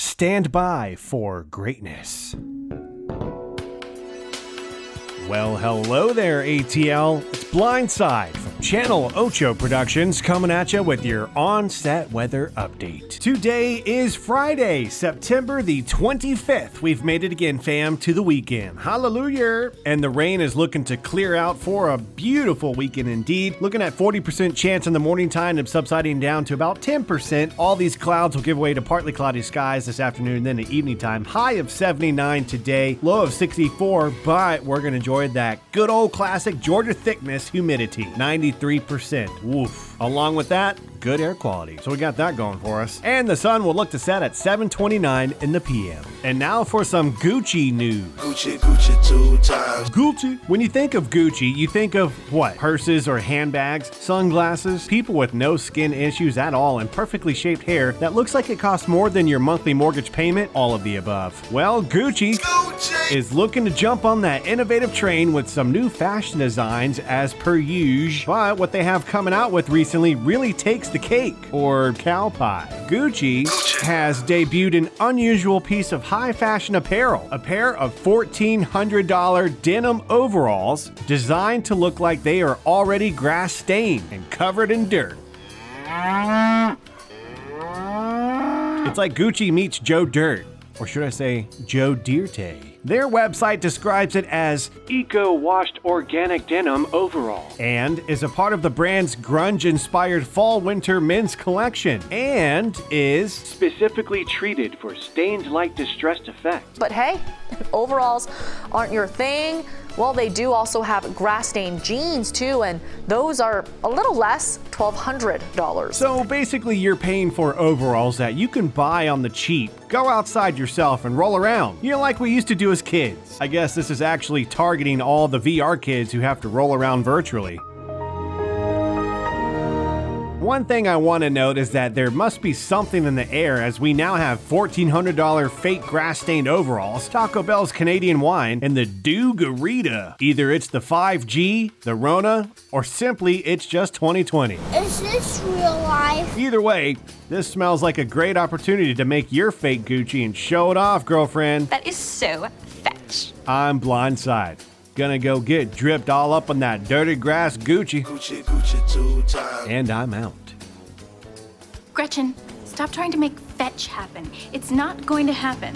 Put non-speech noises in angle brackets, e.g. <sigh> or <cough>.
Stand by for greatness. Well, hello there, ATL. It's Blindside Channel Ocho Productions coming at you with your on set weather update. Today is Friday, September the 25th. We've made it again, fam, to the weekend. Hallelujah! And the rain is looking to clear out for a beautiful weekend indeed. Looking at 40% chance in the morning time and subsiding down to about 10%. All these clouds will give way to partly cloudy skies this afternoon, then the evening time. High of 79 today, low of 64, but we're going to enjoy that good old classic Georgia thickness humidity, 93%. Woof. Along with that, good air quality. So we got that going for us. And the sun will look to set at 7:29 in the PM. And now for some Gucci news. Gucci, Gucci two times. Gucci. When you think of Gucci, you think of what? Purses or handbags, sunglasses, people with no skin issues at all, and perfectly shaped hair that looks like it costs more than your monthly mortgage payment, all of the above. Well, Gucci Gucci. is looking to jump on that innovative train with some new fashion designs as per usual. But what they have coming out with recently really takes the cake, or cow pie. Gucci has debuted an unusual piece of high fashion apparel, a pair of $1,400 denim overalls designed to look like they are already grass stained and covered in dirt. It's like Gucci meets Joe Dirt, or should I say Joe Dirte. Their website describes it as eco washed organic denim overall and is a part of the brand's grunge inspired fall winter men's collection and is specifically treated for stains like distressed effect. But hey, <laughs> overalls aren't your thing, well, they do also have grass stained jeans too, and those are a little less $1,200. So basically, you're paying for overalls that you can buy on the cheap. Go outside yourself and roll around. You know, like we used to do as kids. I guess this is actually targeting all the VR kids who have to roll around virtually. One thing I want to note is that there must be something in the air as we now have $1,400 fake grass stained overalls, Taco Bell's Canadian wine, and the Dugarita. Either it's the 5G, the Rona, or simply it's just 2020. Is this real life? Either way, this smells like a great opportunity to make your fake Gucci and show it off, girlfriend. That is so fetch. I'm blindside. Gonna go get dripped all up on that dirty grass Gucci, Gucci, Gucci two times. and I'm out. Gretchen, stop trying to make fetch happen. It's not going to happen.